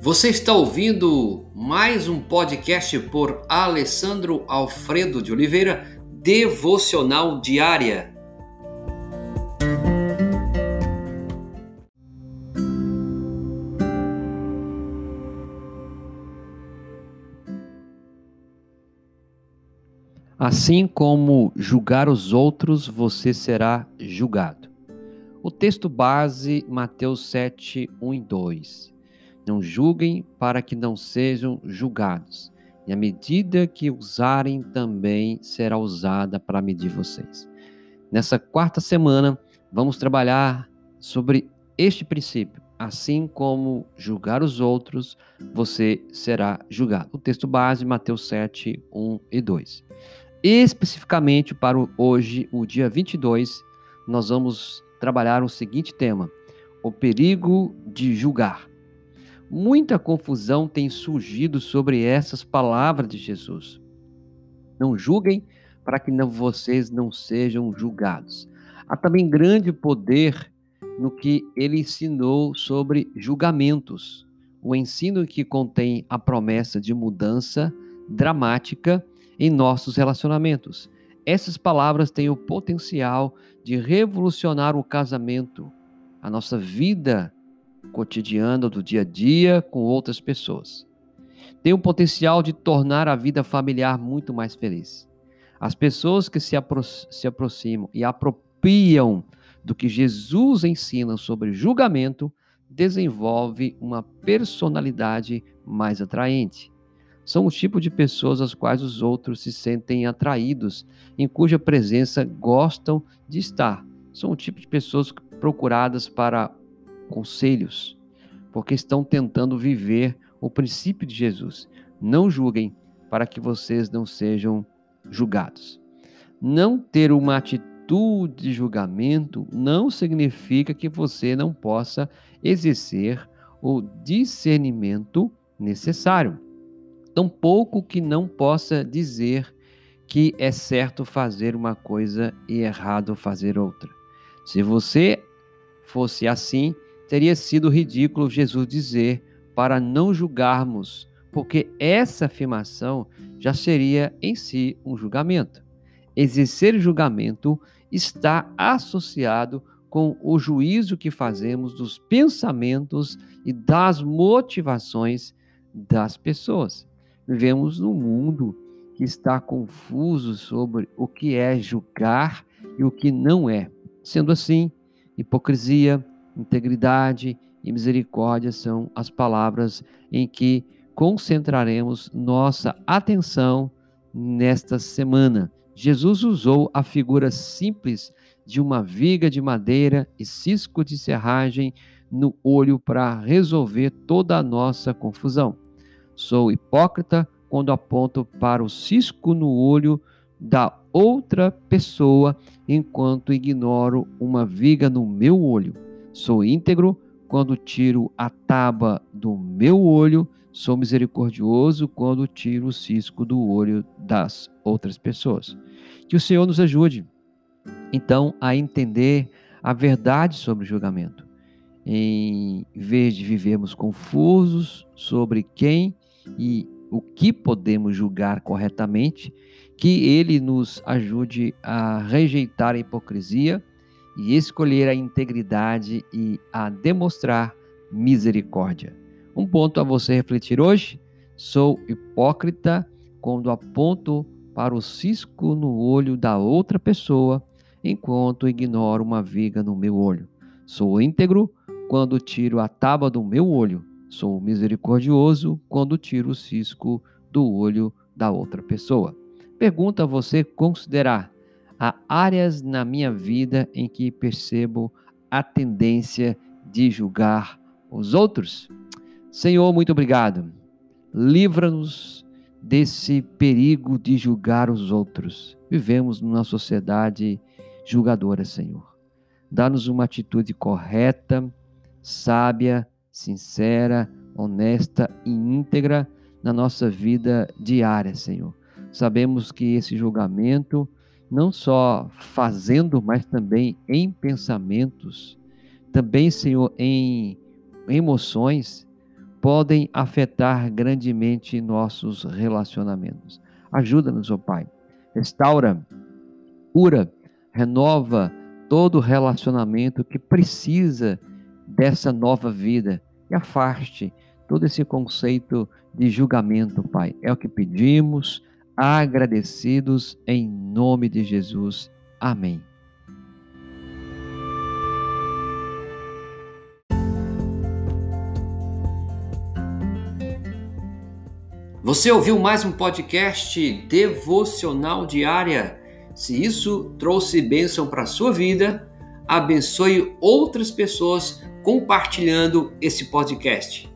Você está ouvindo mais um podcast por Alessandro Alfredo de Oliveira, Devocional Diária. Assim como julgar os outros, você será julgado. O texto base, Mateus 7, 1 e 2. Não julguem para que não sejam julgados, e a medida que usarem também será usada para medir vocês. Nessa quarta semana, vamos trabalhar sobre este princípio. Assim como julgar os outros, você será julgado. O texto base, Mateus 7, 1 e 2. Especificamente para hoje, o dia 22, nós vamos trabalhar o seguinte tema: o perigo de julgar. Muita confusão tem surgido sobre essas palavras de Jesus. Não julguem para que não, vocês não sejam julgados. Há também grande poder no que ele ensinou sobre julgamentos. O ensino que contém a promessa de mudança dramática em nossos relacionamentos. Essas palavras têm o potencial de revolucionar o casamento, a nossa vida cotidiana do dia a dia com outras pessoas. Tem o potencial de tornar a vida familiar muito mais feliz. As pessoas que se, apro se aproximam e apropriam do que Jesus ensina sobre julgamento desenvolve uma personalidade mais atraente são o tipo de pessoas às quais os outros se sentem atraídos, em cuja presença gostam de estar. São o tipo de pessoas procuradas para conselhos, porque estão tentando viver o princípio de Jesus. Não julguem para que vocês não sejam julgados. Não ter uma atitude de julgamento não significa que você não possa exercer o discernimento necessário tampouco que não possa dizer que é certo fazer uma coisa e errado fazer outra. Se você fosse assim, teria sido ridículo Jesus dizer para não julgarmos, porque essa afirmação já seria em si um julgamento. Exercer julgamento está associado com o juízo que fazemos dos pensamentos e das motivações das pessoas. Vivemos num mundo que está confuso sobre o que é julgar e o que não é. Sendo assim, hipocrisia, integridade e misericórdia são as palavras em que concentraremos nossa atenção nesta semana. Jesus usou a figura simples de uma viga de madeira e cisco de serragem no olho para resolver toda a nossa confusão. Sou hipócrita quando aponto para o cisco no olho da outra pessoa enquanto ignoro uma viga no meu olho. Sou íntegro quando tiro a taba do meu olho. Sou misericordioso quando tiro o cisco do olho das outras pessoas. Que o Senhor nos ajude, então, a entender a verdade sobre o julgamento. Em vez de vivermos confusos sobre quem e o que podemos julgar corretamente, que ele nos ajude a rejeitar a hipocrisia e escolher a integridade e a demonstrar misericórdia. Um ponto a você refletir hoje: sou hipócrita quando aponto para o cisco no olho da outra pessoa, enquanto ignoro uma viga no meu olho. Sou íntegro quando tiro a tábua do meu olho Sou misericordioso quando tiro o cisco do olho da outra pessoa. Pergunta a você considerar: há áreas na minha vida em que percebo a tendência de julgar os outros? Senhor, muito obrigado. Livra-nos desse perigo de julgar os outros. Vivemos numa sociedade julgadora, Senhor. Dá-nos uma atitude correta, sábia, sincera, honesta e íntegra na nossa vida diária, Senhor. Sabemos que esse julgamento, não só fazendo, mas também em pensamentos, também, Senhor, em emoções, podem afetar grandemente nossos relacionamentos. Ajuda-nos, ó oh Pai. Restaura, cura, renova todo relacionamento que precisa dessa nova vida e afaste todo esse conceito de julgamento, Pai. É o que pedimos, agradecidos em nome de Jesus. Amém. Você ouviu mais um podcast devocional diária? Se isso trouxe bênção para a sua vida, abençoe outras pessoas compartilhando esse podcast.